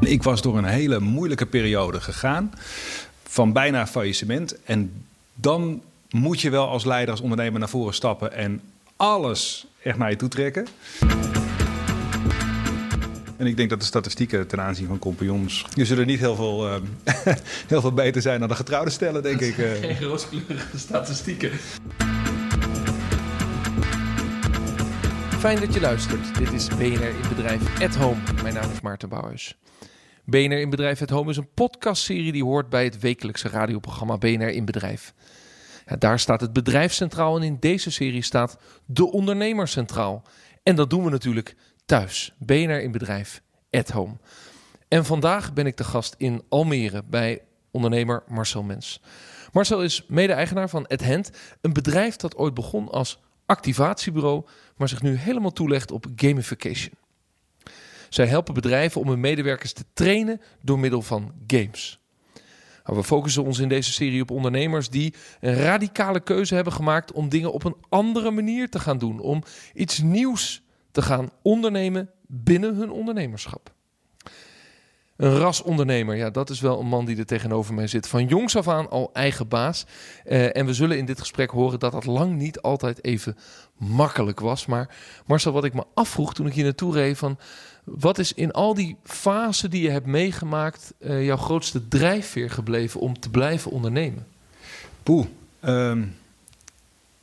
Ik was door een hele moeilijke periode gegaan, van bijna faillissement. En dan moet je wel als leider, als ondernemer naar voren stappen en alles echt naar je toe trekken. En ik denk dat de statistieken ten aanzien van compagnons... je zullen niet heel veel, uh, heel veel beter zijn dan de getrouwde stellen, denk ik. Uh. Geen rooskleurige statistieken. Fijn dat je luistert. Dit is BNR in Bedrijf at Home. Mijn naam is Maarten Bouwhuis. BNR in Bedrijf at Home is een podcastserie die hoort bij het wekelijkse radioprogramma BNR in Bedrijf. Ja, daar staat het bedrijf centraal en in deze serie staat de ondernemer centraal. En dat doen we natuurlijk thuis. BNR in Bedrijf at Home. En vandaag ben ik de gast in Almere bij ondernemer Marcel Mens. Marcel is mede-eigenaar van Adhand, een bedrijf dat ooit begon als activatiebureau, maar zich nu helemaal toelegt op gamification. Zij helpen bedrijven om hun medewerkers te trainen door middel van games. Nou, we focussen ons in deze serie op ondernemers die een radicale keuze hebben gemaakt om dingen op een andere manier te gaan doen, om iets nieuws te gaan ondernemen binnen hun ondernemerschap. Een rasondernemer, ja, dat is wel een man die er tegenover mij zit. Van jongs af aan al eigen baas. Uh, en we zullen in dit gesprek horen dat dat lang niet altijd even makkelijk was. Maar Marcel, wat ik me afvroeg toen ik hier naartoe reed van... Wat is in al die fasen die je hebt meegemaakt uh, jouw grootste drijfveer gebleven om te blijven ondernemen? Poeh, um,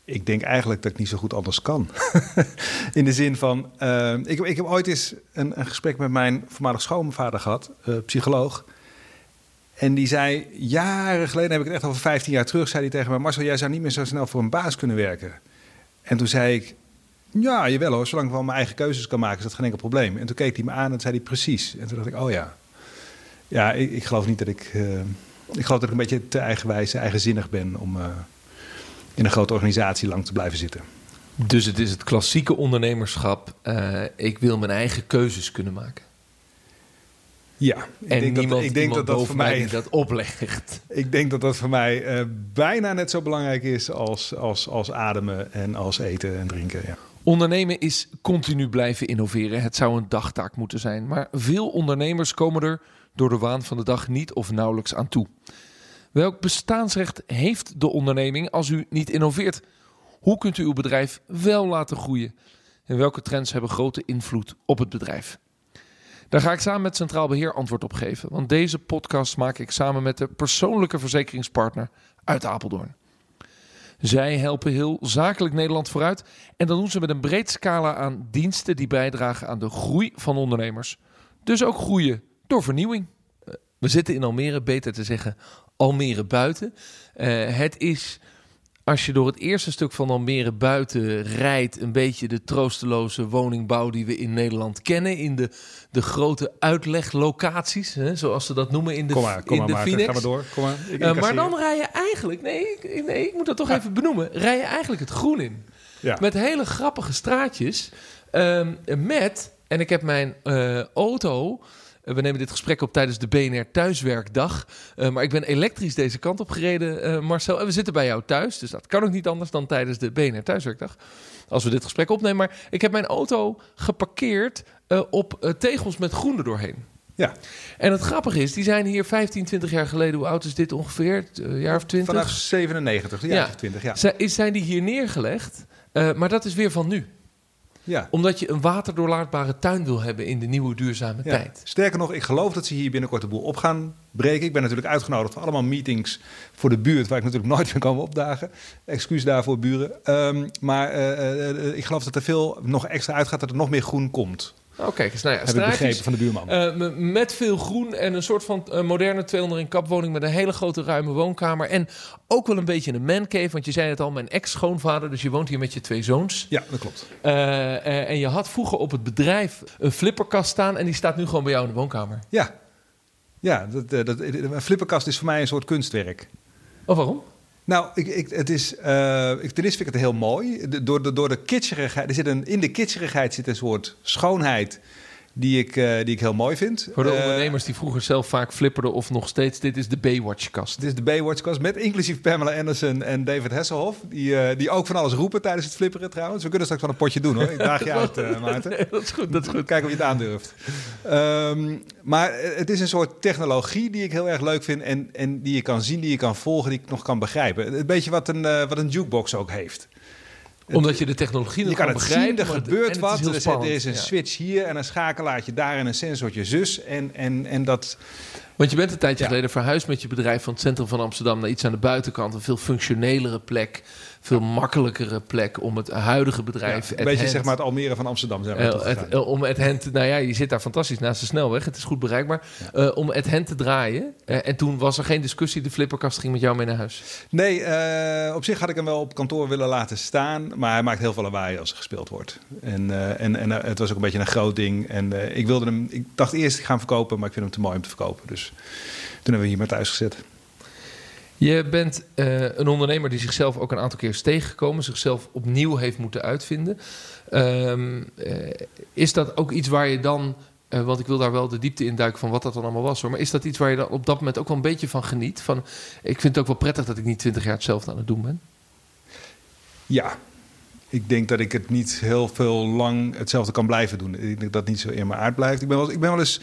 ik denk eigenlijk dat ik niet zo goed anders kan. in de zin van, uh, ik, ik, heb ooit eens een, een, gesprek met mijn voormalig schoonvader gehad, uh, psycholoog. En die zei, jaren geleden, heb ik het echt over 15 jaar terug, zei hij tegen mij: Marcel, jij zou niet meer zo snel voor een baas kunnen werken. En toen zei ik, ja, jawel hoor, zolang ik wel mijn eigen keuzes kan maken, is dat geen enkel probleem. En toen keek hij me aan en zei hij precies. En toen dacht ik, oh ja. Ja, ik, ik geloof niet dat ik. Uh, ik geloof dat ik een beetje te eigenwijs, eigenzinnig ben om uh, in een grote organisatie lang te blijven zitten. Dus het is het klassieke ondernemerschap. Uh, ik wil mijn eigen keuzes kunnen maken. Ja, ik en denk niemand, dat, ik denk dat dat voor mij dat oplegt. Ik denk dat dat voor mij uh, bijna net zo belangrijk is als, als, als ademen en als eten en drinken. Ja. Ondernemen is continu blijven innoveren. Het zou een dagtaak moeten zijn. Maar veel ondernemers komen er door de waan van de dag niet of nauwelijks aan toe. Welk bestaansrecht heeft de onderneming als u niet innoveert? Hoe kunt u uw bedrijf wel laten groeien? En welke trends hebben grote invloed op het bedrijf? Daar ga ik samen met Centraal Beheer antwoord op geven. Want deze podcast maak ik samen met de persoonlijke verzekeringspartner uit Apeldoorn. Zij helpen heel zakelijk Nederland vooruit. En dat doen ze met een breed scala aan diensten die bijdragen aan de groei van ondernemers. Dus ook groeien door vernieuwing. We zitten in Almere, beter te zeggen Almere buiten. Uh, het is als je door het eerste stuk van Almere buiten rijdt, een beetje de troosteloze woningbouw die we in Nederland kennen. In de, de grote uitleglocaties, hè, zoals ze dat noemen in de, kom maar, kom in maar, de Maarten, Phoenix. Ga maar door. Kom maar, ik, uh, maar dan rij je eigenlijk, nee, ik, nee, ik moet dat toch ja. even benoemen, rij je eigenlijk het groen in. Ja. Met hele grappige straatjes. Um, met, en ik heb mijn uh, auto. We nemen dit gesprek op tijdens de BNR Thuiswerkdag. Uh, maar ik ben elektrisch deze kant op gereden, uh, Marcel. En we zitten bij jou thuis. Dus dat kan ook niet anders dan tijdens de BNR Thuiswerkdag. Als we dit gesprek opnemen. Maar ik heb mijn auto geparkeerd op tegels met groen er doorheen. Ja. En het grappige is, die zijn hier 15, 20 jaar geleden. Hoe oud is dit ongeveer? Een jaar of 20? Vanaf 97, een jaar ja. of 20, ja. Zijn die hier neergelegd? maar dat is weer van nu. Ja. Omdat je een waterdoorlaatbare tuin wil hebben in de nieuwe duurzame ja. tijd. Sterker nog, ik geloof dat ze hier binnenkort de boel op gaan breken. Ik ben natuurlijk uitgenodigd voor allemaal meetings voor de buurt, waar ik natuurlijk nooit ben komen opdagen. Excuus daarvoor, buren. Um, maar uh, uh, ik geloof dat er veel nog extra uitgaat, dat er nog meer groen komt. Oh, kijk eens. Nou ja, Heb ik begrepen van de buurman. Uh, met veel groen en een soort van uh, moderne 200 in kapwoning met een hele grote ruime woonkamer. En ook wel een beetje een mancave, want je zei het al, mijn ex-schoonvader. Dus je woont hier met je twee zoons. Ja, dat klopt. Uh, en je had vroeger op het bedrijf een flipperkast staan en die staat nu gewoon bij jou in de woonkamer. Ja, ja dat, dat, een flipperkast is voor mij een soort kunstwerk. Oh, waarom? Nou, ik, ik, het is, uh, ik, ten eerste vind ik het heel mooi. Door, de, door de kitscherigheid, er zit een, in de kitscherigheid zit een soort schoonheid die ik, uh, die ik heel mooi vind. Voor de uh, ondernemers die vroeger zelf vaak flipperden of nog steeds, dit is de Baywatch-kast. Dit is de Baywatch-kast met inclusief Pamela Anderson en David Hasselhoff. Die, uh, die ook van alles roepen tijdens het flipperen trouwens. We kunnen straks wel een potje doen hoor. Ik daag je uit, Maarten. Nee, dat is goed, dat is goed. Kijken of je het aandurft. Um, maar het is een soort technologie die ik heel erg leuk vind en, en die je kan zien, die je kan volgen, die ik nog kan begrijpen. Een beetje wat een, wat een jukebox ook heeft omdat je de technologie nog je kan, kan het begrijpen. zien, er gebeurt wat. Er is, er is, een switch hier en een schakelaartje daar en een sensortje zus. En, en, en dat... Want je bent een tijdje ja. geleden verhuisd met je bedrijf van het centrum van Amsterdam naar iets aan de buitenkant. Een veel functionelere plek veel makkelijkere plek om het huidige bedrijf. Ja, een beetje zeg maar het Almere van Amsterdam. Zijn uh, het, uh, om het hen, nou ja, je zit daar fantastisch naast de snelweg. Het is goed bereikbaar. Ja. Uh, om het hen te draaien. en toen was er geen discussie. De flipperkast ging met jou mee naar huis. Nee, op zich had ik hem wel op kantoor willen laten staan. Maar hij maakt heel veel lawaai als er gespeeld wordt. En, en, en het was ook een beetje een groot ding. En ik wilde hem. Ik dacht eerst ik ga hem verkopen, maar ik vind hem te mooi om te verkopen. Dus toen hebben we hier maar thuis gezet. Je bent uh, een ondernemer die zichzelf ook een aantal keer is tegengekomen, zichzelf opnieuw heeft moeten uitvinden. Um, uh, is dat ook iets waar je dan, uh, want ik wil daar wel de diepte in duiken van wat dat dan allemaal was hoor, maar is dat iets waar je dan op dat moment ook wel een beetje van geniet? Van, ik vind het ook wel prettig dat ik niet twintig jaar hetzelfde aan het doen ben. Ja, ik denk dat ik het niet heel veel lang hetzelfde kan blijven doen. Ik denk dat dat niet zo in mijn aard blijft. Ik ben wel, ik ben wel eens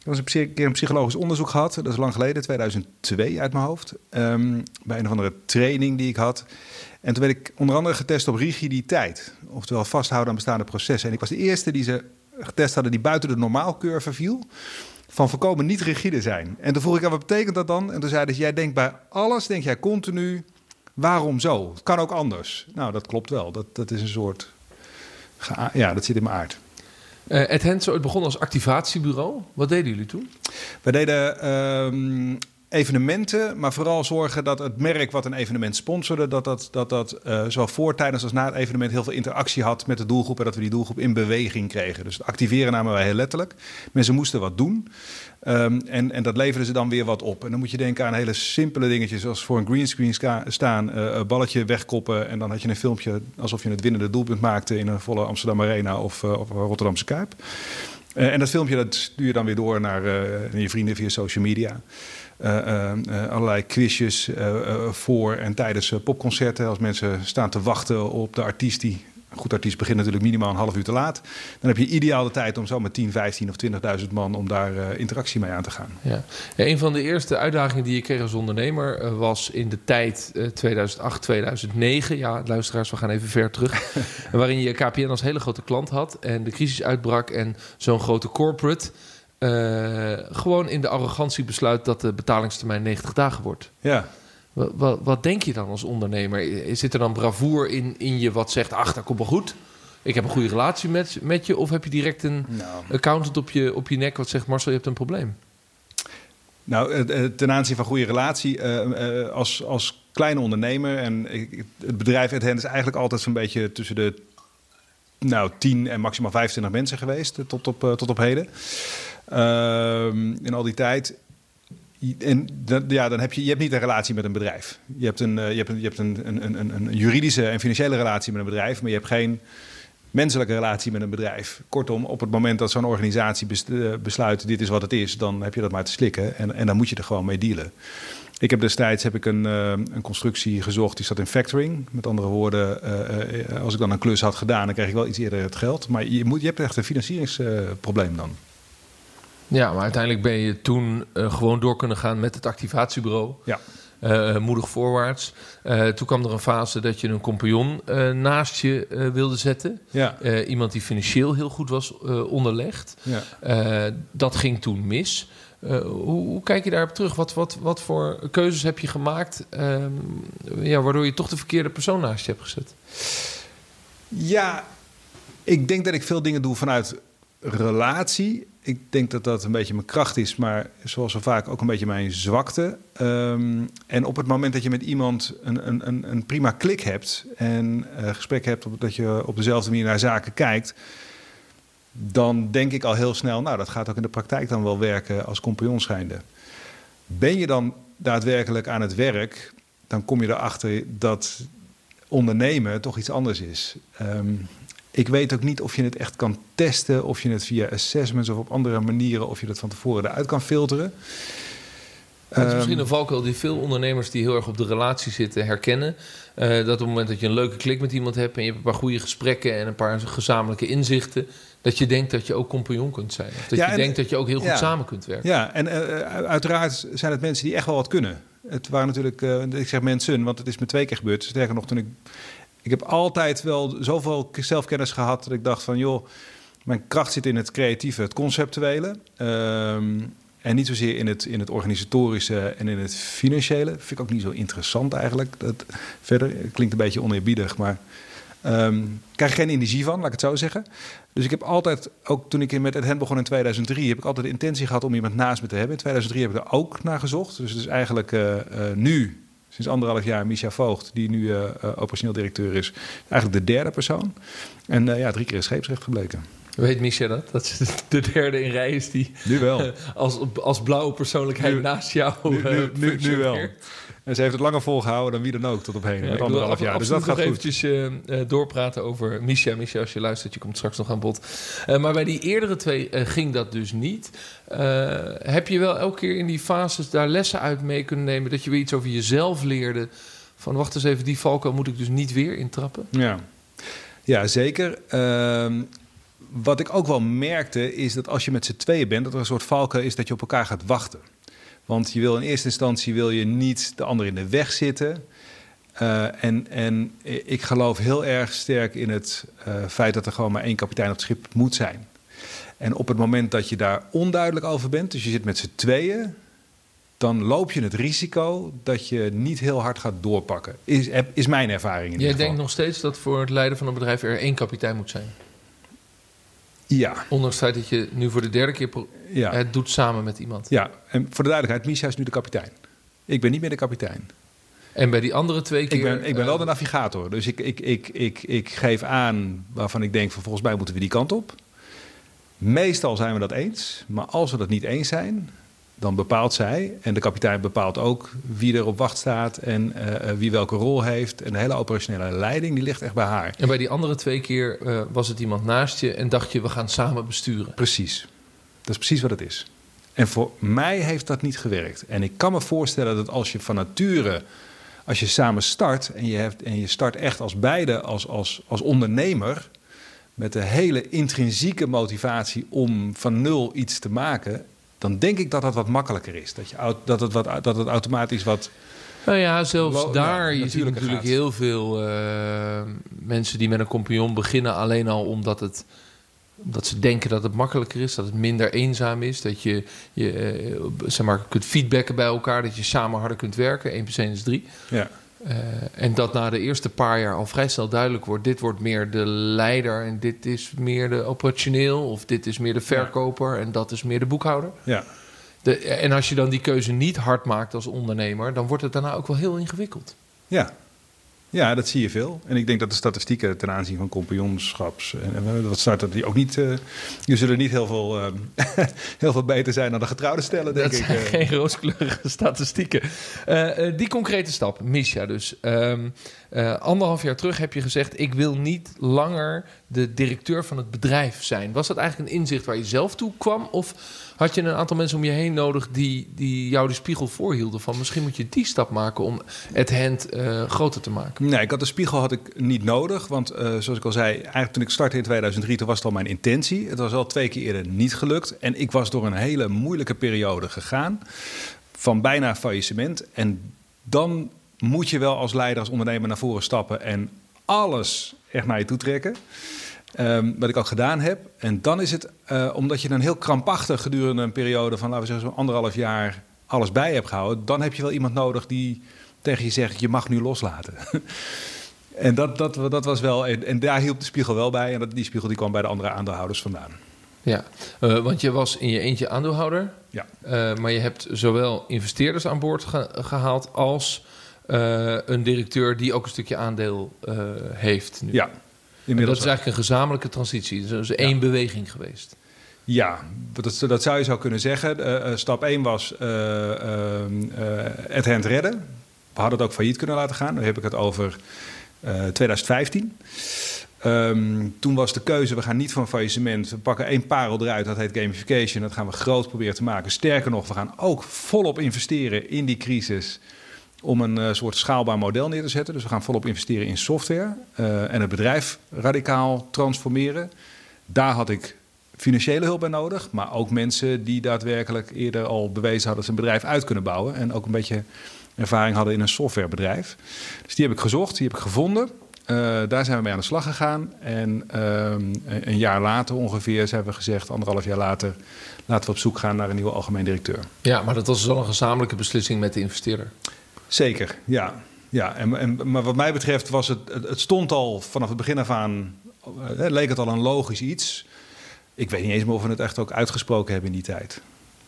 ik was een keer een psychologisch onderzoek gehad. Dat is lang geleden, 2002 uit mijn hoofd. Um, bij een of andere training die ik had. En toen werd ik onder andere getest op rigiditeit. Oftewel vasthouden aan bestaande processen. En ik was de eerste die ze getest hadden die buiten de normaalcurve viel. Van voorkomen niet rigide zijn. En toen vroeg ik, wat betekent dat dan? En toen zeiden ze, jij denkt bij alles, denk jij continu, waarom zo? Het kan ook anders. Nou, dat klopt wel. Dat, dat is een soort, ja, dat zit in mijn aard. Uh, Ed ooit begon als activatiebureau. Wat deden jullie toen? We deden um, evenementen, maar vooral zorgen dat het merk wat een evenement sponsorde, dat dat, dat, dat uh, zowel voor, tijdens als na het evenement heel veel interactie had met de doelgroep en dat we die doelgroep in beweging kregen. Dus activeren namen wij heel letterlijk. Mensen moesten wat doen. Um, en, en dat leverden ze dan weer wat op. En dan moet je denken aan hele simpele dingetjes, zoals voor een greenscreen staan, uh, een balletje wegkoppen en dan had je een filmpje alsof je het winnende doelpunt maakte in een volle Amsterdam Arena of, uh, of Rotterdamse Kuip. En dat filmpje dat stuur je dan weer door naar, naar je vrienden via social media. Uh, uh, allerlei quizjes voor en tijdens popconcerten. Als mensen staan te wachten op de artiest die een goed artiest begint natuurlijk minimaal een half uur te laat. Dan heb je ideaal de tijd om zo met 10, 15 of 20.000 man om daar uh, interactie mee aan te gaan. Ja. ja. een van de eerste uitdagingen die je kreeg als ondernemer uh, was in de tijd uh, 2008, 2009. Ja, luisteraars, we gaan even ver terug. waarin je KPN als hele grote klant had en de crisis uitbrak en zo'n grote corporate uh, gewoon in de arrogantie besluit dat de betalingstermijn 90 dagen wordt. Ja. Wat, wat, wat, denk je dan als ondernemer? Zit er dan bravoer in, in je wat zegt, ach, dat komt wel goed? Ik heb een goede relatie met, met je. Of heb je direct een nou. accountant op je, op je nek wat zegt, Marcel, je hebt een probleem? Nou, ten aanzien van goede relatie, als, als kleine ondernemer... en het bedrijf het is eigenlijk altijd zo'n beetje tussen de nou, 10 en maximaal 25 mensen geweest tot op, tot op heden. Uh, in al die tijd. En ja, dan heb je, je hebt niet een relatie met een bedrijf. Je hebt, een, uh, je hebt, een, je hebt een, een, een, een, juridische en financiële relatie met een bedrijf, maar je hebt geen menselijke relatie met een bedrijf. Kortom, op het moment dat zo'n organisatie besluit dit is wat het is, dan heb je dat maar te slikken en, en dan moet je er gewoon mee dealen. Ik heb destijds heb ik een, uh, een constructie gezocht die zat in factoring. Met andere woorden, als ik dan een klus had gedaan, dan kreeg ik wel iets eerder het geld. Maar je, moet, je hebt echt een financieringsprobleem dan. Ja, maar uiteindelijk ben je toen uh, gewoon door kunnen gaan met het activatiebureau. Ja. Uh, moedig voorwaarts. Uh, toen kwam er een fase dat je een compagnon naast je wilde zetten. Ja. iemand die financieel heel goed was onderlegd. Ja. dat ging toen mis. Hoe, hoe, kijk je daarop terug? Wat, wat, wat voor keuzes heb je gemaakt ehm, ja, waardoor je toch de verkeerde persoon naast je hebt gezet? Ja, ik denk dat ik veel dingen doe vanuit relatie ik denk dat dat een beetje mijn kracht is, maar zoals zo vaak ook een beetje mijn zwakte. Um, en op het moment dat je met iemand een, een, een prima klik hebt en uh, gesprek hebt, dat je op dezelfde manier naar zaken kijkt, dan denk ik al heel snel, nou, dat gaat ook in de praktijk dan wel werken als compagnon schijnde. Ben je dan daadwerkelijk aan het werk, dan kom je erachter dat ondernemen toch iets anders is. Um, ik weet ook niet of je het echt kan testen, of je het via assessments of op andere manieren, of je dat van tevoren eruit kan filteren. Het is misschien een valkuil die veel ondernemers die heel erg op de relatie zitten herkennen. Uh, dat op het moment dat je een leuke klik met iemand hebt en je hebt een paar goede gesprekken en een paar gezamenlijke inzichten, dat je denkt dat je ook compagnon kunt zijn. Of dat je denkt dat je ook heel goed samen kunt werken. Ja, en uh, uiteraard zijn het mensen die echt wel wat kunnen. Het waren natuurlijk, uh, ik zeg mensen, want het is me twee keer gebeurd. Sterker nog, toen ik. Ik heb altijd wel zoveel zelfkennis gehad dat ik dacht van joh, mijn kracht zit in het creatieve, het conceptuele. Ehm, en niet zozeer in het, in het organisatorische en in het financiële. Vind ik ook niet zo interessant eigenlijk. Dat, verder klinkt een beetje oneerbiedig, maar um, krijg geen energie van, laat ik het zo zeggen. Dus ik heb altijd, ook toen ik met het hen begon in 2003, heb ik altijd de intentie gehad om iemand naast me te hebben. In 2003 heb ik er ook naar gezocht. Dus het is eigenlijk uh, uh, nu, sinds anderhalf jaar, Micha Voogd, die nu uh, operationeel directeur is, eigenlijk de derde persoon. En ja, drie keer is scheepsrecht gebleken. Weet Micha dat? Dat is de derde in rij is die nu wel. als, als blauwe persoonlijkheid naast jou. Nu, nu, nu, nu wel. En ze heeft het langer volgehouden dan wie dan ook tot op heen. Ja, met anderhalf jaar. Dus dat gaat nog eventjes uh, doorpraten over Misha. Misha, als je luistert, je komt straks nog aan bod. Uh, maar bij die eerdere twee uh, ging dat dus niet. heb je wel elke keer in die fases daar lessen uit mee kunnen nemen? Dat je weer iets over jezelf leerde? Van wacht eens even, die valkuil moet ik dus niet weer intrappen? Ja, ja zeker. Ehm, wat ik ook wel merkte is dat als je met z'n tweeën bent... dat er een soort valkuil is dat je op elkaar gaat wachten. Want je wil in eerste instantie wil je niet de ander in de weg zitten. Uh, en, en ik geloof heel erg sterk in het uh, feit dat er gewoon maar één kapitein op het schip moet zijn. En op het moment dat je daar onduidelijk over bent, dus je zit met z'n tweeën, dan loop je het risico dat je niet heel hard gaat doorpakken. Is, is mijn ervaring. In Jij denkt nog steeds dat voor het leiden van een bedrijf er één kapitein moet zijn? Ja. Ondanks het feit dat je nu voor de derde keer ja. het doet samen met iemand. Ja, en voor de duidelijkheid, Misha is nu de kapitein. Ik ben niet meer de kapitein. En bij die andere twee keer... Ik ben, ik ben wel de navigator. Dus ik, ik, ik, ik, ik geef aan waarvan ik denk van volgens mij moeten we die kant op. Meestal zijn we dat eens. Maar als we dat niet eens zijn, dan bepaalt zij. En de kapitein bepaalt ook wie er op wacht staat en uh, wie welke rol heeft. En de hele operationele leiding die ligt echt bij haar. En bij die andere twee keer uh, was het iemand naast je en dacht je, we gaan samen besturen. Precies. Dat is precies wat het is. En voor mij heeft dat niet gewerkt. En ik kan me voorstellen dat als je van nature, als je samen start en je, hebt, en je start echt als beide als, als, als ondernemer, met de hele intrinsieke motivatie om van nul iets te maken, dan denk ik dat dat wat makkelijker is. Dat, je, dat, het, wat, dat het automatisch wat. Nou ja, zelfs daar. Ja, je ziet natuurlijk heel veel uh, mensen die met een compagnon beginnen alleen al omdat het omdat ze denken dat het makkelijker is, dat het minder eenzaam is, dat je, je uh, zeg maar, kunt feedbacken bij elkaar, dat je samen harder kunt werken. 1 plus 1 is 3. Ja. Uh, en dat na de eerste paar jaar al vrij snel duidelijk wordt: dit wordt meer de leider en dit is meer de operationeel, of dit is meer de verkoper en dat is meer de boekhouder. Ja. De, en als je dan die keuze niet hard maakt als ondernemer, dan wordt het daarna ook wel heel ingewikkeld. Ja, ja, dat zie je veel. En ik denk dat de statistieken ten aanzien van compagnonschaps... en dat staat die ook niet... Uh, je zullen niet heel veel, uh, heel veel beter zijn dan de getrouwde stellen, denk dat ik. zijn uh. geen rooskleurige statistieken. die concrete stap, Misha dus. Um, anderhalf jaar terug heb je gezegd... ik wil niet langer de directeur van het bedrijf zijn. Was dat eigenlijk een inzicht waar je zelf toe kwam? Of had je een aantal mensen om je heen nodig die, die jou de spiegel voorhielden van misschien moet je die stap maken om het hand uh, groter te maken? Nee, ik had de spiegel had ik niet nodig, want uh, zoals ik al zei, eigenlijk toen ik startte in 2003, toen was het al mijn intentie. Het was al twee keer eerder niet gelukt en ik was door een hele moeilijke periode gegaan, van bijna faillissement. En dan moet je wel als leider, als ondernemer naar voren stappen en alles echt naar je toe trekken. Um, wat ik ook gedaan heb. En dan is het, uh, omdat je dan heel krampachtig gedurende een periode van, laten we zeggen, zo'n anderhalf jaar alles bij hebt gehouden. Dan heb je wel iemand nodig die tegen je zegt: je mag nu loslaten. en dat, dat, dat was wel, en, en, daar hielp de spiegel wel bij. En dat, die spiegel die kwam bij de andere aandeelhouders vandaan. Ja, uh, want je was in je eentje aandeelhouder. Ja. Uh, maar je hebt zowel investeerders aan boord ge gehaald als een directeur die ook een stukje aandeel heeft. Nu. Ja. Inmiddels dat is eigenlijk een gezamenlijke transitie. Dat is één beweging geweest. Ja, dat, dat zou je zo kunnen zeggen. Uh, uh, stap 1 was uh, het hand redden. We hadden het ook failliet kunnen laten gaan. Dan heb ik het over 2015. Ehm, toen was de keuze, we gaan niet van faillissement. We pakken één parel eruit, dat heet gamification. Dat gaan we groot proberen te maken. Sterker nog, we gaan ook volop investeren in die crisis om een uh, soort schaalbaar model neer te zetten. Dus we gaan volop investeren in software uh, en het bedrijf radicaal transformeren. Daar had ik financiële hulp bij nodig, maar ook mensen die daadwerkelijk eerder al bewezen hadden dat ze een bedrijf uit kunnen bouwen en ook een beetje ervaring hadden in een softwarebedrijf. Dus die heb ik gezocht, die heb ik gevonden. Uh, daar zijn we mee aan de slag gegaan. En um, een jaar later ongeveer zijn we gezegd, anderhalf jaar later, laten we op zoek gaan naar een nieuwe algemeen directeur. Ja, maar dat was wel een gezamenlijke beslissing met de investeerder. Zeker, ja. ja en, en, maar wat mij betreft was het, het stond al vanaf het begin af aan, uh, leek het al een logisch iets. Ik weet niet eens meer of we het echt ook uitgesproken hebben in die tijd.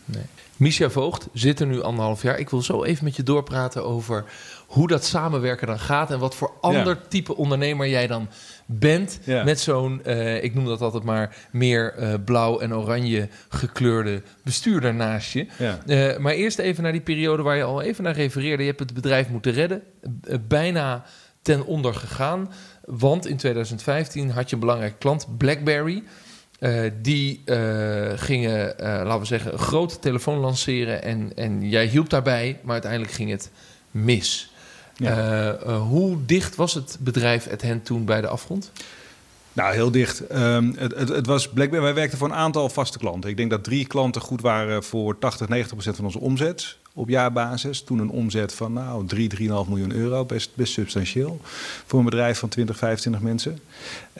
Nee. Misha Voogd zit er nu anderhalf jaar. Ik wil zo even met je doorpraten over hoe dat samenwerken dan gaat en wat voor ander ja. type ondernemer jij dan bent ja. met zo'n, uh, ik noem dat altijd maar, meer uh, blauw en oranje gekleurde bestuurder naast je. Ja. Uh, maar eerst even naar die periode waar je al even naar refereerde. Je hebt het bedrijf moeten redden, bijna ten onder gegaan, want in 2015 had je een belangrijke klant, BlackBerry. Uh, die uh, gingen, uh, laten we zeggen, een grote telefoon lanceren. En, en jij hielp daarbij, maar uiteindelijk ging het mis. Ja. hoe dicht was het bedrijf at hen toen bij de afgrond? Nou, heel dicht. Um, het, het, het, was Blackberry. Wij werkten voor een aantal vaste klanten. Ik denk dat drie klanten goed waren voor 80, 90 procent van onze omzet op jaarbasis. Toen een omzet van nou, 3, 3,5 miljoen euro. Best, best substantieel voor een bedrijf van 20, 25 mensen.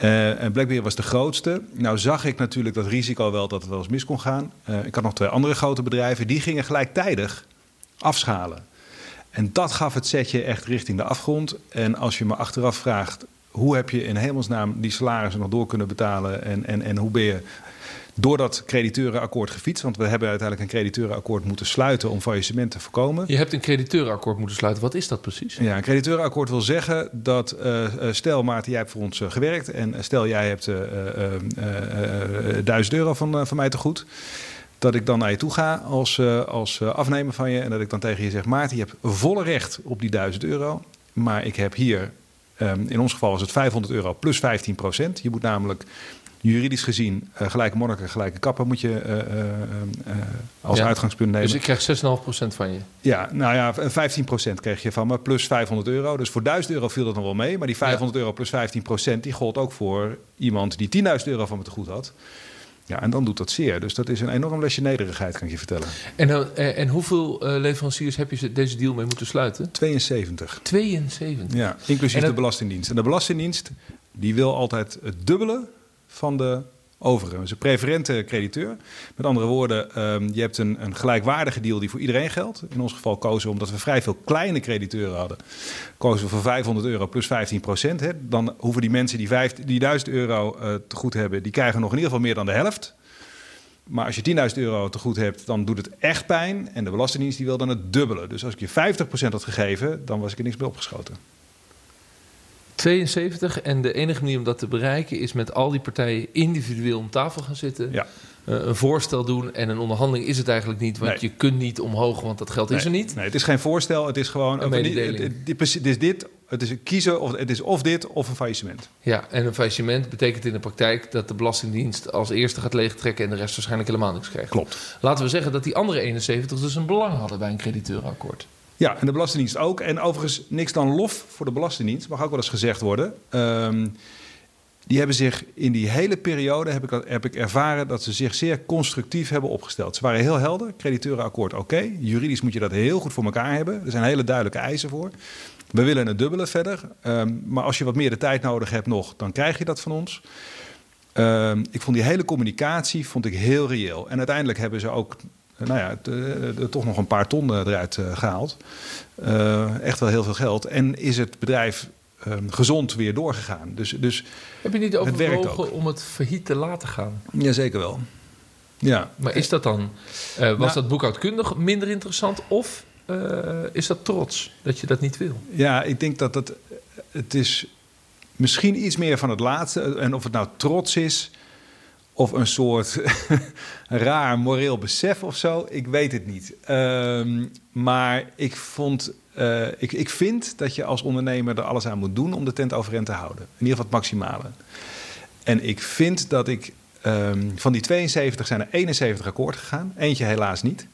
Uh, en BlackBerry was de grootste. Nou zag ik natuurlijk dat risico wel dat het wel eens mis kon gaan. Uh, ik had nog twee andere grote bedrijven. Die gingen gelijktijdig afschalen. En dat gaf het setje echt richting de afgrond. En als je me achteraf vraagt... hoe heb je in hemelsnaam die salarissen nog door kunnen betalen... en, en, en hoe ben je door dat crediteurenakkoord gefietst. Want we hebben uiteindelijk een crediteurenakkoord moeten sluiten om faillissement te voorkomen. Je hebt een crediteurenakkoord moeten sluiten. Wat is dat precies? Ja, een crediteurenakkoord wil zeggen dat uh, stel Maarten, jij hebt voor ons uh, gewerkt en stel jij hebt duizend euro van, van mij te goed. Dat ik dan naar je toe ga als, als afnemer van je en dat ik dan tegen je zeg: Maarten, je hebt volle recht op die 1000 euro. Maar ik heb hier, um, in ons geval is het 500 euro plus 15 procent. Je moet namelijk juridisch gezien uh, gelijke monniken, gelijke kappen moet je uh, uh, als ja. uitgangspunt nemen. Dus ik krijg 6,5% van je? Ja, nou ja, 15% kreeg je van me, plus 500 euro. Dus voor 1000 euro viel dat nog wel mee. Maar die 500 ja. euro plus 15% die gold ook voor iemand die 10.000 euro van me te goed had. Ja, en dan doet dat zeer. Dus dat is een enorm lesje nederigheid, kan ik je vertellen. En, uh, en hoeveel uh, leveranciers heb je deze deal mee moeten sluiten? 72. 72? Ja, inclusief dat... de Belastingdienst. En de Belastingdienst die wil altijd het dubbele van de overige. Dus een preferente crediteur. Met andere woorden, um, je hebt een, een, gelijkwaardige deal die voor iedereen geldt. In ons geval kozen we, omdat we vrij veel kleine crediteuren hadden, kozen we voor 500 euro plus 15 procent. Hè. Dan hoeven die mensen die, 5, die 1000 euro uh, te goed hebben, die krijgen nog in ieder geval meer dan de helft. Maar als je 10.000 euro te goed hebt, dan doet het echt pijn. En de Belastingdienst die wil dan het dubbele. Dus als ik je 50% had gegeven, dan was ik er niks meer opgeschoten. 72 en de enige manier om dat te bereiken is met al die partijen individueel om tafel gaan zitten. Ja. Uh, een voorstel doen en een onderhandeling is het eigenlijk niet, want nee. je kunt niet omhoog, want dat geld nee. is er niet. Nee, het is geen voorstel, het is gewoon een mededeling. Het, het, het, het, is dit, het is kiezen of het is of dit of een faillissement. Ja, en een faillissement betekent in de praktijk dat de Belastingdienst als eerste gaat leegtrekken en de rest waarschijnlijk helemaal niks krijgt. Klopt. Laten we zeggen dat die andere 71 dus een belang hadden bij een crediteurenakkoord. Ja, en de Belastingdienst ook. En overigens niks dan lof voor de Belastingdienst, mag ook wel eens gezegd worden. Um, die hebben zich in die hele periode, heb ik, heb ik ervaren, dat ze zich zeer constructief hebben opgesteld. Ze waren heel helder, crediteurenakkoord oké. Juridisch moet je dat heel goed voor elkaar hebben. Er zijn hele duidelijke eisen voor. We willen het dubbele verder. Um, maar als je wat meer de tijd nodig hebt nog, dan krijg je dat van ons. Um, ik vond die hele communicatie vond ik heel reëel. En uiteindelijk hebben ze ook nou ja, het, uh, toch nog een paar ton eruit uh, gehaald. Uh, echt wel heel veel geld. En is het bedrijf um, gezond weer doorgegaan. Dus, dus Heb je niet overwogen om het failliet te laten gaan? Jazeker wel. Ja. Maar is dat dan, was nou, dat boekhoudkundig minder interessant of is dat trots dat je dat niet wil? Ja, ik denk dat het, het is misschien iets meer van het laatste. En of het nou trots is of een soort raar moreel besef of zo. Ik weet het niet. Ehm, maar ik, vond, uh, ik, ik vind dat je als ondernemer er alles aan moet doen om de tent overeind te houden. In ieder geval het maximale. En ik vind dat ik um, van die 72 zijn er 71 akkoord gegaan. Eentje helaas niet.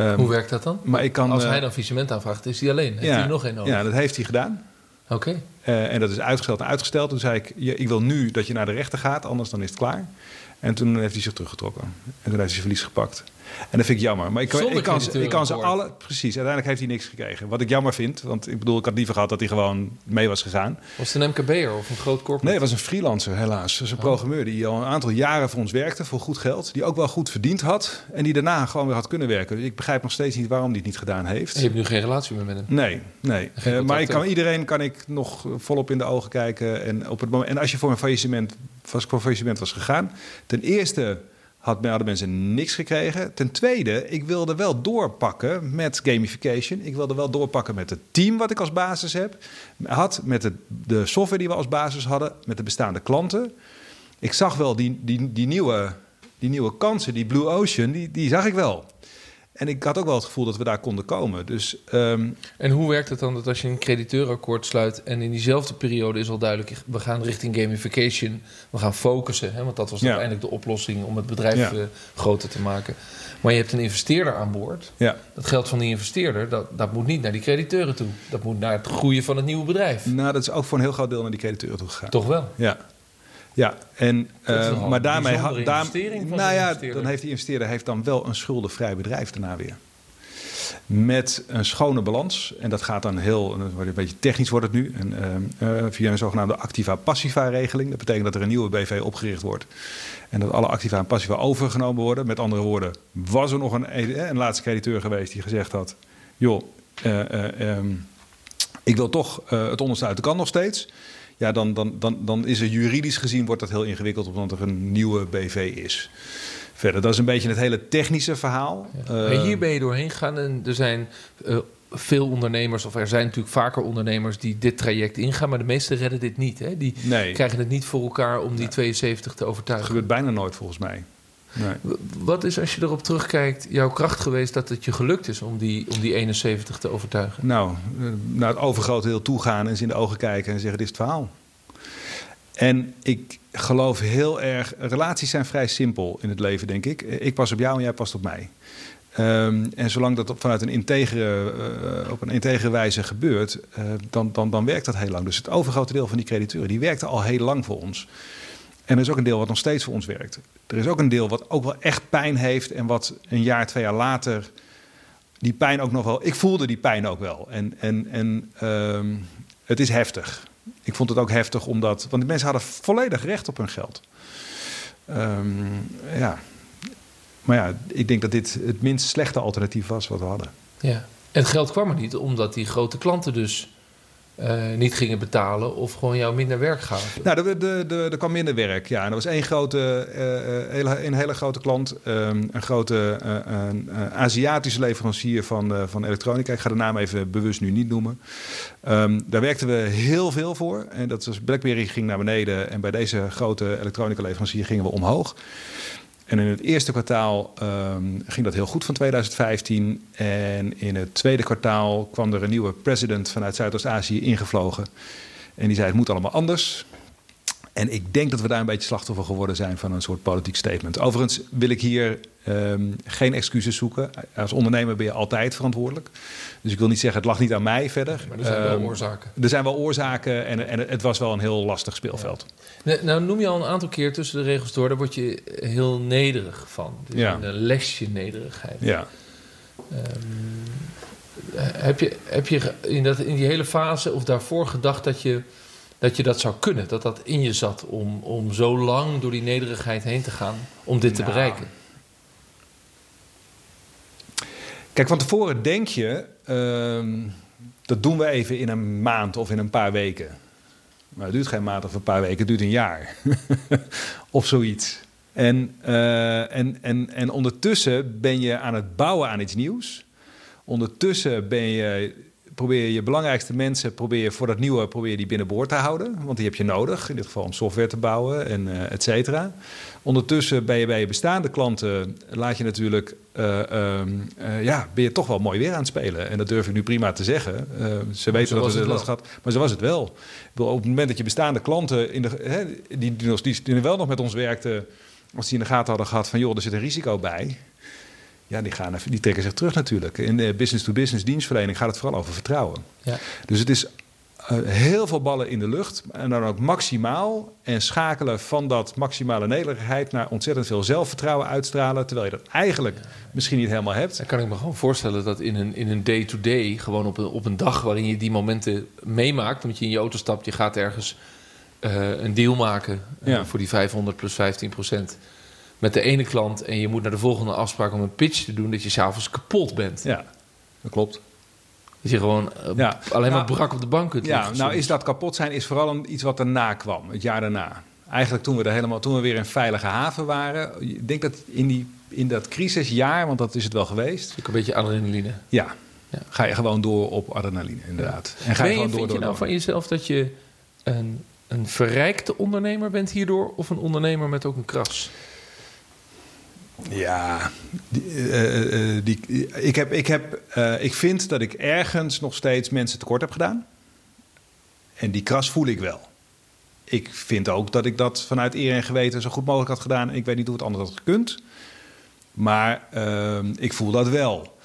Um, Hoe werkt dat dan? Maar ik kan, Als hij dan faillissement aanvraagt, is hij alleen. Heeft ja, hij nog één nodig? Ja, dat heeft hij gedaan. Oké. Uh, en dat is uitgesteld en uitgesteld. Toen zei ik, ik wil nu dat je naar de rechter gaat, anders dan is het klaar. En toen heeft hij zich teruggetrokken. En toen heeft hij zijn verlies gepakt. En dat vind ik jammer. Maar ik, ik, kan, ik kan ze alle. Precies, uiteindelijk heeft hij niks gekregen. Wat ik jammer vind, want ik bedoel, ik had liever gehad dat hij gewoon mee was gegaan. Was het een MKB'er of een groot corporate? Nee, het was een freelancer, helaas. Dus een oh. programmeur die al een aantal jaren voor ons werkte, voor goed geld. Die ook wel goed verdiend had. En die daarna gewoon weer had kunnen werken. Dus ik begrijp nog steeds niet waarom hij het niet gedaan heeft. En je hebt nu geen relatie meer met hem? Nee, nee. Uh, maar ik kan, iedereen kan ik nog volop in de ogen kijken. En, op het moment, en als je voor een faillissement, was, voor faillissement was gegaan, ten eerste had, hadden mensen niks gekregen. Ten tweede, ik wilde wel doorpakken met gamification. Ik wilde wel doorpakken met het team wat ik als basis heb. Had met de, de software die we als basis hadden, met de bestaande klanten. Ik zag wel die, die, die, nieuwe, die nieuwe kansen, die Blue Ocean, die, die zag ik wel. En ik had ook wel het gevoel dat we daar konden komen. Dus, ehm, En hoe werkt het dan dat als je een crediteurakkoord sluit en in diezelfde periode is al duidelijk, we gaan richting gamification, we gaan focussen, hè, want dat was ja. uiteindelijk de oplossing om het bedrijf eh, groter te maken. Maar je hebt een investeerder aan boord. Ja. Dat geld van die investeerder, dat, dat moet niet naar die crediteuren toe. Dat moet naar het groeien van het nieuwe bedrijf. Nou, dat is ook voor een heel groot deel naar die crediteuren toe gegaan. Toch wel? Ja. Ja, en, uh, maar daarmee. Daar, nou ja, dan heeft die investeerder heeft dan wel een schuldenvrij bedrijf daarna weer. Met een schone balans. En dat gaat dan heel, een beetje technisch wordt het nu. En, uh, via een zogenaamde activa-passiva-regeling. Dat betekent dat er een nieuwe BV opgericht wordt. En dat alle activa en passiva overgenomen worden. Met andere woorden, was er nog een, een laatste crediteur geweest die gezegd had: joh, um, ik wil toch het onderste uit de kant nog steeds ja, dan, dan, dan, dan is er juridisch gezien wordt dat heel ingewikkeld omdat er een nieuwe BV is. Verder, dat is een beetje het hele technische verhaal. Ja. hier ben je doorheen gegaan en er zijn uh, veel ondernemers, of er zijn natuurlijk vaker ondernemers die dit traject ingaan, maar de meesten redden dit niet. Hè? Die nee. krijgen het niet voor elkaar om die 72 te overtuigen. Dat gebeurt bijna nooit volgens mij. Nee. Wat is, als je erop terugkijkt, jouw kracht geweest dat het je gelukt is om die, om die 71 te overtuigen? Nou, eh, naar het overgrote deel toe gaan en ze in de ogen kijken en zeggen: Dit is het verhaal. En ik geloof heel erg, relaties zijn vrij simpel in het leven, denk ik. Ik pas op jou en jij past op mij. Um, en zolang dat vanuit een integere, uh, op een integere wijze gebeurt, uh, dan, dan, dan werkt dat heel lang. Dus het overgrote deel van die crediteuren, die werkte al heel lang voor ons. En er is ook een deel wat nog steeds voor ons werkt. Er is ook een deel wat ook wel echt pijn heeft en wat een jaar, twee jaar later die pijn ook nog wel. Ik voelde die pijn ook wel. En, en, en um, het is heftig. Ik vond het ook heftig omdat. Want de mensen hadden volledig recht op hun geld. Um, ja. Maar ja, ik denk dat dit het minst slechte alternatief was wat we hadden. Ja. En het geld kwam er niet omdat die grote klanten dus uh, niet gingen betalen of gewoon jou minder werk gaven? Nou, er, de, er kwam minder werk, ja. Er was één grote, uh, hele, een hele grote klant, um, een grote een, Aziatische leverancier van, van elektronica. Ik ga de naam even bewust nu niet noemen. Um, daar werkten we heel veel voor. En dat was BlackBerry ging naar beneden en bij deze grote elektronica leverancier gingen we omhoog. En in het eerste kwartaal um, ging dat heel goed van 2015. En in het tweede kwartaal kwam er een nieuwe president vanuit Zuidoost-Azië ingevlogen. En die zei: Het moet allemaal anders. En ik denk dat we daar een beetje slachtoffer geworden zijn van een soort politiek statement. Overigens wil ik hier um, geen excuses zoeken. Als ondernemer ben je altijd verantwoordelijk. Dus ik wil niet zeggen, het lag niet aan mij verder. Maar er zijn wel um, oorzaken. Er zijn wel oorzaken en, en het was wel een heel lastig speelveld. Ja. Nou noem je al een aantal keer tussen de regels door, daar word je heel nederig van. Dus ja. een lesje nederigheid. Ja. Um, heb je, heb je in, dat, in die hele fase of daarvoor gedacht dat je dat je dat zou kunnen. Dat dat in je zat om, om zo lang door die nederigheid heen te gaan om dit te nou. bereiken. Kijk, van tevoren denk je, uh, dat doen we even in een maand of in een paar weken. Maar het duurt geen maand of een paar weken, het duurt een jaar. of zoiets. En, uh, en, en, en ondertussen ben je aan het bouwen aan iets nieuws. Ondertussen ben je probeer je je belangrijkste mensen probeer je voor dat nieuwe probeer je die binnenboord te houden. Want die heb je nodig, in dit geval om software te bouwen en uh, et cetera. Ondertussen ben je bij je bestaande klanten, laat je natuurlijk, uh, uh, ja, ben je toch wel mooi weer aan het spelen. En dat durf ik nu prima te zeggen. ze weten dat het last gehad, maar zo was het wel. Op het moment dat je bestaande klanten, in de, hè, die, die, die, die wel nog met ons werkten, als die in de gaten hadden gehad van joh, er zit een risico bij ja, die, gaan even, die trekken zich terug natuurlijk. In de business-to-business dienstverlening gaat het vooral over vertrouwen. Ja. Dus het is uh, heel veel ballen in de lucht en dan ook maximaal. En schakelen van dat maximale nederigheid naar ontzettend veel zelfvertrouwen uitstralen. Terwijl je dat eigenlijk misschien niet helemaal hebt. Dan kan ik me gewoon voorstellen dat in een, in een day-to-day, gewoon op een, op een dag waarin je die momenten meemaakt. Omdat je in je auto stapt, je gaat ergens uh, een deal maken uh, ja. voor die 500 plus 15 procent met de ene klant en je moet naar de volgende afspraak om een pitch te doen, dat je s'avonds kapot bent. Ja, dat klopt. Dat je gewoon uh, ja. alleen maar nou, brak op de bank kunt Ja, nou is dat kapot zijn is vooral een, iets wat erna kwam, het jaar daarna. Eigenlijk toen we, er helemaal, toen we weer in veilige haven waren. Ik denk dat in, die, in dat crisisjaar, want dat is het wel geweest. Ik een beetje adrenaline. Ja, ja, ga je gewoon door op adrenaline, inderdaad. En ga je, gewoon door, vind door, je nou van jezelf dat je een, een verrijkte ondernemer bent hierdoor... of een ondernemer met ook een kras? Ja, die, uh, die, ik, heb, ik, heb, ik vind dat ik ergens nog steeds mensen tekort heb gedaan. En die kras voel ik wel. Ik vind ook dat ik dat vanuit eer en geweten zo goed mogelijk had gedaan. Ik weet niet hoe het anders had gekund. Maar uh, ik voel dat wel.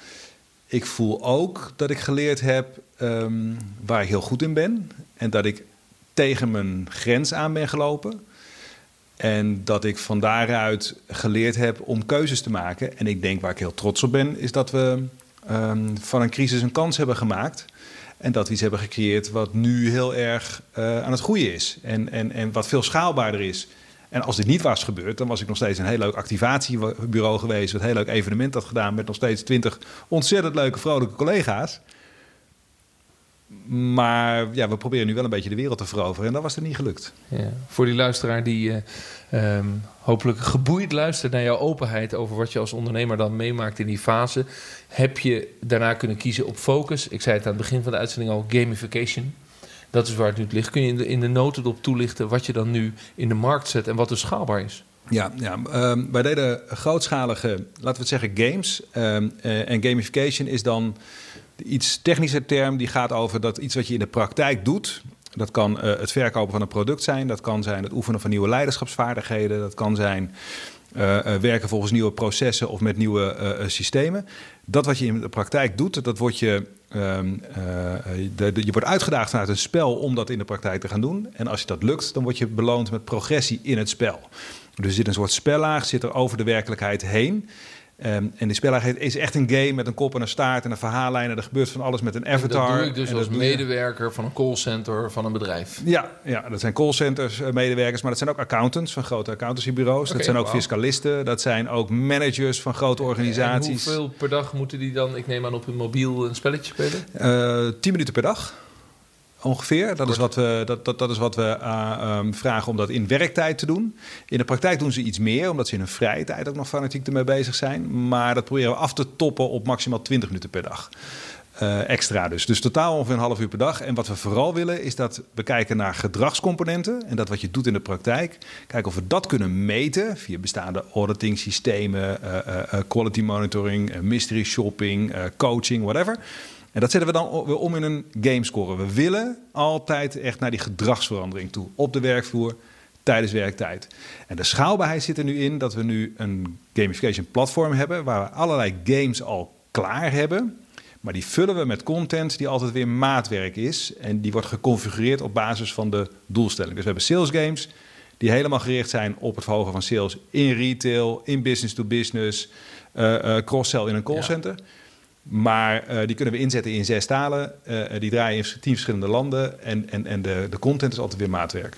Ik voel ook dat ik geleerd heb um, waar ik heel goed in ben. En dat ik tegen mijn grens aan ben gelopen. En dat ik van daaruit geleerd heb om keuzes te maken. En ik denk waar ik heel trots op ben, is dat we um, van een crisis een kans hebben gemaakt. En dat we iets hebben gecreëerd wat nu heel erg uh, aan het groeien is. En, en, en wat veel schaalbaarder is. En als dit niet was gebeurd, dan was ik nog steeds een heel leuk activatiebureau geweest. Wat een heel leuk evenement had gedaan met nog steeds twintig ontzettend leuke, vrolijke collega's. Maar ja, we proberen nu wel een beetje de wereld te veroveren. En dat was er niet gelukt. Ja. Voor die luisteraar die uh, um, hopelijk geboeid luistert naar jouw openheid over wat je als ondernemer dan meemaakt in die fase, heb je daarna kunnen kiezen op focus. Ik zei het aan het begin van de uitzending al: gamification. Dat is waar het nu ligt. Kun je in de, in de notendop toelichten wat je dan nu in de markt zet en wat dus schaalbaar is? Ja, ja um, wij deden grootschalige, laten we het zeggen, games. Um, uh, en gamification is dan iets technische term die gaat over dat iets wat je in de praktijk doet. Dat kan uh, het verkopen van een product zijn, dat kan zijn het oefenen van nieuwe leiderschapsvaardigheden, dat kan zijn uh, uh, werken volgens nieuwe processen of met nieuwe systemen. Dat wat je in de praktijk doet, dat wordt je, de, je wordt uitgedaagd vanuit een spel om dat in de praktijk te gaan doen. En als je dat lukt, dan word je beloond met progressie in het spel. Dus er zit een soort spellaag, zit er over de werkelijkheid heen. Um, en die speler is echt een game met een kop en een staart en een verhaallijn. En er gebeurt van alles met een avatar. dat doe ik dus als medewerker van een callcenter van een bedrijf. Ja, ja dat zijn callcenters, uh, medewerkers. Maar dat zijn ook accountants van grote accountancybureaus. Okay, dat zijn ook wow. fiscalisten. Dat zijn ook managers van grote organisaties. En hoeveel per dag moeten die dan, ik neem aan, op hun mobiel een spelletje spelen? Uh, tien minuten per dag. Ongeveer. Dat is wat we, dat, dat, dat is wat we uh, um, vragen om dat in werktijd te doen. In de praktijk doen ze iets meer, omdat ze in hun vrije tijd ook nog fanatiek ermee bezig zijn. Maar dat proberen we af te toppen op maximaal 20 minuten per dag. Uh, extra dus. Dus totaal ongeveer een half uur per dag. En wat we vooral willen is dat we kijken naar gedragscomponenten. En dat wat je doet in de praktijk. Kijken of we dat kunnen meten via bestaande auditing systemen, uh, uh, quality monitoring, mystery shopping, coaching, whatever. En dat zetten we dan weer om in een gamescore. We willen altijd echt naar die gedragsverandering toe. Op de werkvloer, tijdens werktijd. En de schaalbaarheid zit er nu in dat we nu een gamification platform hebben... waar we allerlei games al klaar hebben... Maar die vullen we met content die altijd weer maatwerk is. En die wordt geconfigureerd op basis van de doelstelling. Dus we hebben sales games die helemaal gericht zijn op het verhogen van sales in retail, in business to business, uh, cross-sell in een callcenter. Maar uh, die kunnen we inzetten in zes talen. Uh, die draaien in tien verschillende landen. En, en, en de, de content is altijd weer maatwerk.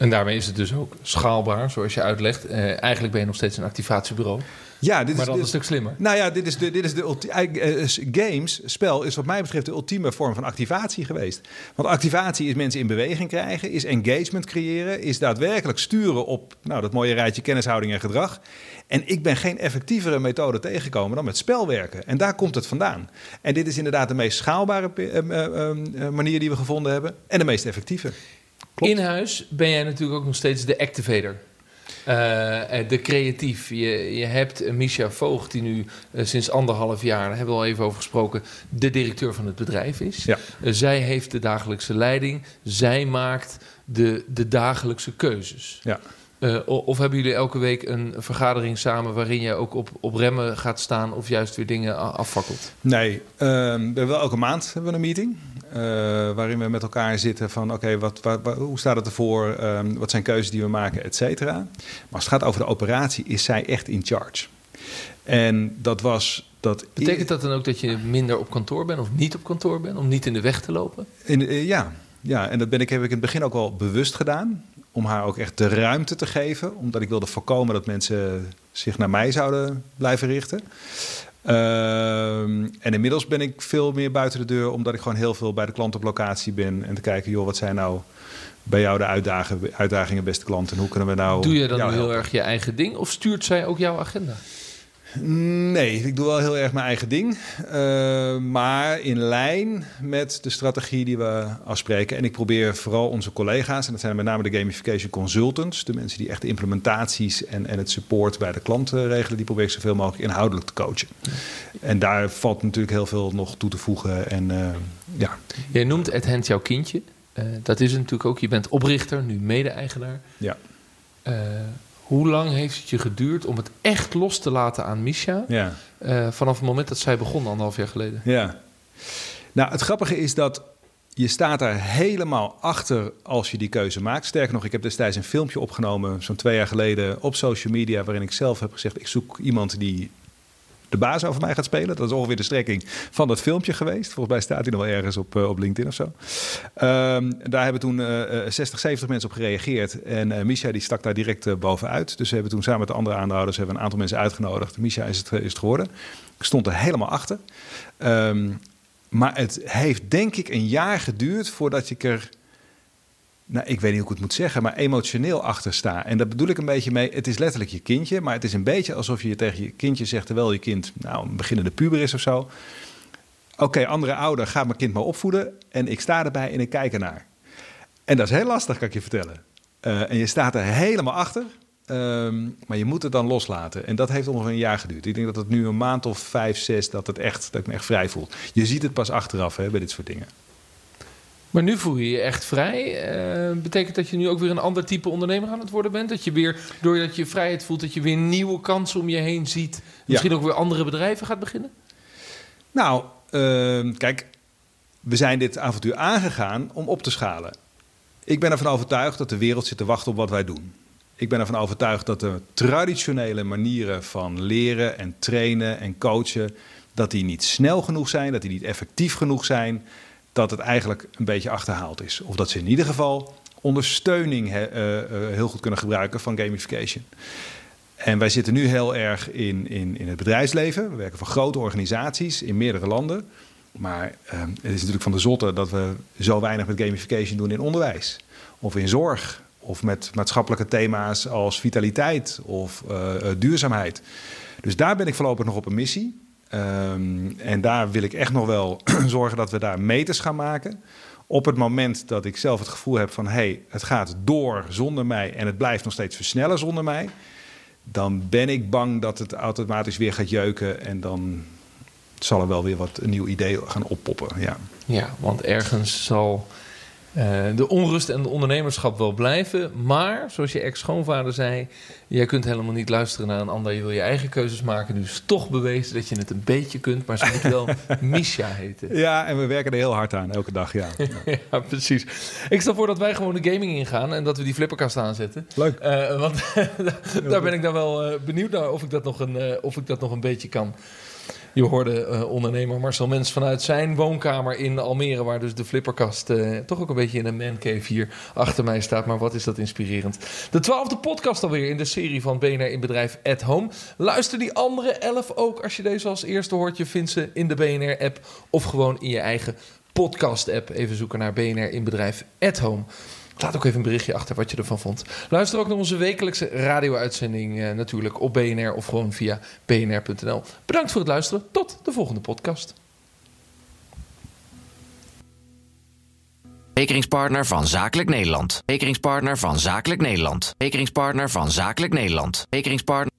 En daarmee is het dus ook schaalbaar, zoals je uitlegt. Eh, eigenlijk ben je nog steeds een activatiebureau. Ja, dit maar is, dan dit- een stuk slimmer. Nou ja, dit is de, dit is de eh, games, spel, is wat mij betreft de ultieme vorm van activatie geweest. Want activatie is mensen in beweging krijgen, is engagement creëren, is daadwerkelijk sturen op nou, dat mooie rijtje kennishouding en gedrag. En ik ben geen effectievere methode tegengekomen dan met spel werken. En daar komt het vandaan. En dit is inderdaad de meest schaalbare eh, eh, manier die we gevonden hebben en de meest effectieve. Klopt. In huis ben jij natuurlijk ook nog steeds de activator. Eh, eh, de creatief. Je, je hebt Misha Voogd, die nu eh, sinds anderhalf jaar, daar hebben we al even over gesproken, de directeur van het bedrijf is. Ja. Zij heeft de dagelijkse leiding. Zij maakt de, de dagelijkse keuzes. Ja. Of hebben jullie elke week een vergadering samen waarin je ook op, op remmen gaat staan of juist weer dingen afvakkelt? Nee, ehm, we hebben wel elke maand hebben we een meeting. Eh, waarin we met elkaar zitten van oké, wat, wat, wat- hoe staat het ervoor? Ehm, wat zijn keuzes die we maken, et cetera. Maar als het gaat over de operatie, is zij echt in charge. En dat was dat. Betekent dat dan ook dat je minder op kantoor bent of niet op kantoor bent, om niet in de weg te lopen? In, eh, ja, ja, en dat ben ik, heb ik in het begin ook wel bewust gedaan. Om haar ook echt de ruimte te geven. Omdat ik wilde voorkomen dat mensen zich naar mij zouden blijven richten. Ehm, en inmiddels ben ik veel meer buiten de deur. Omdat ik gewoon heel veel bij de klant op locatie ben. En te kijken, joh, wat zijn nou bij jou de uitdagingen, uitdagingen beste klant? En hoe kunnen we nou. Doe je dan heel helpen? erg je eigen ding of stuurt zij ook jouw agenda? Nee, ik doe wel heel erg mijn eigen ding. Eh, maar in lijn met de strategie die we afspreken. En ik probeer vooral onze collega's, en dat zijn met name de gamification consultants, de mensen die echt de implementaties en, en het support bij de klant eh, regelen, die probeer ik zoveel mogelijk inhoudelijk te coachen. En daar valt natuurlijk heel veel nog toe te voegen. En eh, ja, Jij noemt Ed Hent jouw kindje. Eh, dat is het natuurlijk ook. Je bent oprichter, nu mede-eigenaar. ja, hoe lang heeft het je geduurd om het echt los te laten aan Misha? ja. Eh, vanaf het moment dat zij begon, anderhalf jaar geleden. Ja. Nou, het grappige is dat je staat daar helemaal achter als je die keuze maakt. Sterker nog, ik heb destijds een filmpje opgenomen, zo'n twee jaar geleden, op social media, waarin ik zelf heb gezegd: ik zoek iemand die de baas over mij gaat spelen. Dat is ongeveer de strekking van dat filmpje geweest. Volgens mij staat hij nog wel ergens op, eh, op LinkedIn of zo. Ehm, daar hebben toen eh, eh, 60, 70 mensen op gereageerd. En eh Misha die stak daar direct eh, bovenuit. Dus we hebben toen samen met de andere aandeelhouders hebben een aantal mensen uitgenodigd. Misha is het, is geworden. Ik stond er helemaal achter. Ehm, maar het heeft denk ik een jaar geduurd voordat ik er, nou ik weet niet hoe ik het moet zeggen, maar emotioneel achter sta. En daar bedoel ik een beetje mee, het is letterlijk je kindje, maar het is een beetje alsof je tegen je kindje zegt, terwijl je kind nou een beginnende puber is of zo. Oké, andere ouder, ga mijn kind maar opvoeden. En ik sta erbij en ik kijk ernaar. En dat is heel lastig, kan ik je vertellen. Eh, en je staat er helemaal achter. Ehm, maar je moet het dan loslaten. En dat heeft ongeveer een jaar geduurd. Ik denk dat het nu een maand of vijf, zes, dat, het echt, dat ik me echt vrij voel. Je ziet het pas achteraf hè, bij dit soort dingen. Maar nu voel je je echt vrij. Eh, betekent dat je nu ook weer een ander type ondernemer aan het worden bent? Dat je weer, doordat je vrijheid voelt, dat je weer nieuwe kansen om je heen ziet. Misschien ook weer andere bedrijven gaat beginnen? Nou, ehm, kijk, we zijn dit avontuur aangegaan om op te schalen. Ik ben ervan overtuigd dat de wereld zit te wachten op wat wij doen. Ik ben ervan overtuigd dat de traditionele manieren van leren en trainen en coachen, dat die niet snel genoeg zijn, dat die niet effectief genoeg zijn, dat het eigenlijk een beetje achterhaald is. Of dat ze in ieder geval ondersteuning eh, eh, heel goed kunnen gebruiken van gamification. En wij zitten nu heel erg in, in, in het bedrijfsleven. We werken voor grote organisaties in meerdere landen. Maar eh, het is natuurlijk van de zotte dat we zo weinig met gamification doen in onderwijs. Of in zorg. Of met maatschappelijke thema's als vitaliteit of duurzaamheid. Dus daar ben ik voorlopig nog op een missie. Ehm, en daar wil ik echt nog wel zorgen dat we daar meters gaan maken. Op het moment dat ik zelf het gevoel heb van... hé, hey, het gaat door zonder mij en het blijft nog steeds versnellen zonder mij... dan ben ik bang dat het automatisch weer gaat jeuken... en dan zal er wel weer wat een nieuw idee gaan oppoppen. Ja. Ja, want ergens zal de onrust en de ondernemerschap wel blijven. Maar, zoals je ex-schoonvader zei, jij kunt helemaal niet luisteren naar een ander. Je wil je eigen keuzes maken. Dus toch bewezen dat je het een beetje kunt. Maar ze moet wel Misha heten. ja, en we werken er heel hard aan, elke dag. Ja. Ja, precies. Ik stel voor dat wij gewoon de gaming ingaan en dat we die flipperkast aanzetten. Leuk. Eh, want daar ben ik dan wel eh, benieuwd naar of ik dat nog een, eh, of ik dat nog een beetje kan. Je hoorde uh, ondernemer Marcel Mens vanuit zijn woonkamer in Almere, waar dus de flipperkast uh, toch ook een beetje in een mancave hier achter mij staat. Maar wat is dat inspirerend. De twaalfde podcast alweer in de serie van BNR in Bedrijf at Home. Luister die andere elf ook als je deze als eerste hoort. Je vindt ze in de BNR-app of gewoon in je eigen podcast-app. Even zoeken naar BNR in Bedrijf at Home. Laat ook even een berichtje achter wat je ervan vond. Luister ook naar onze wekelijkse radio-uitzending eh, natuurlijk op BNR of gewoon via bnr.nl. Bedankt voor het luisteren. Tot de volgende podcast. Zekeringspartner van Zakelijk Nederland. Zekeringspartner van Zakelijk Nederland. Zekeringspartner van Zakelijk Nederland. Zekeringspartner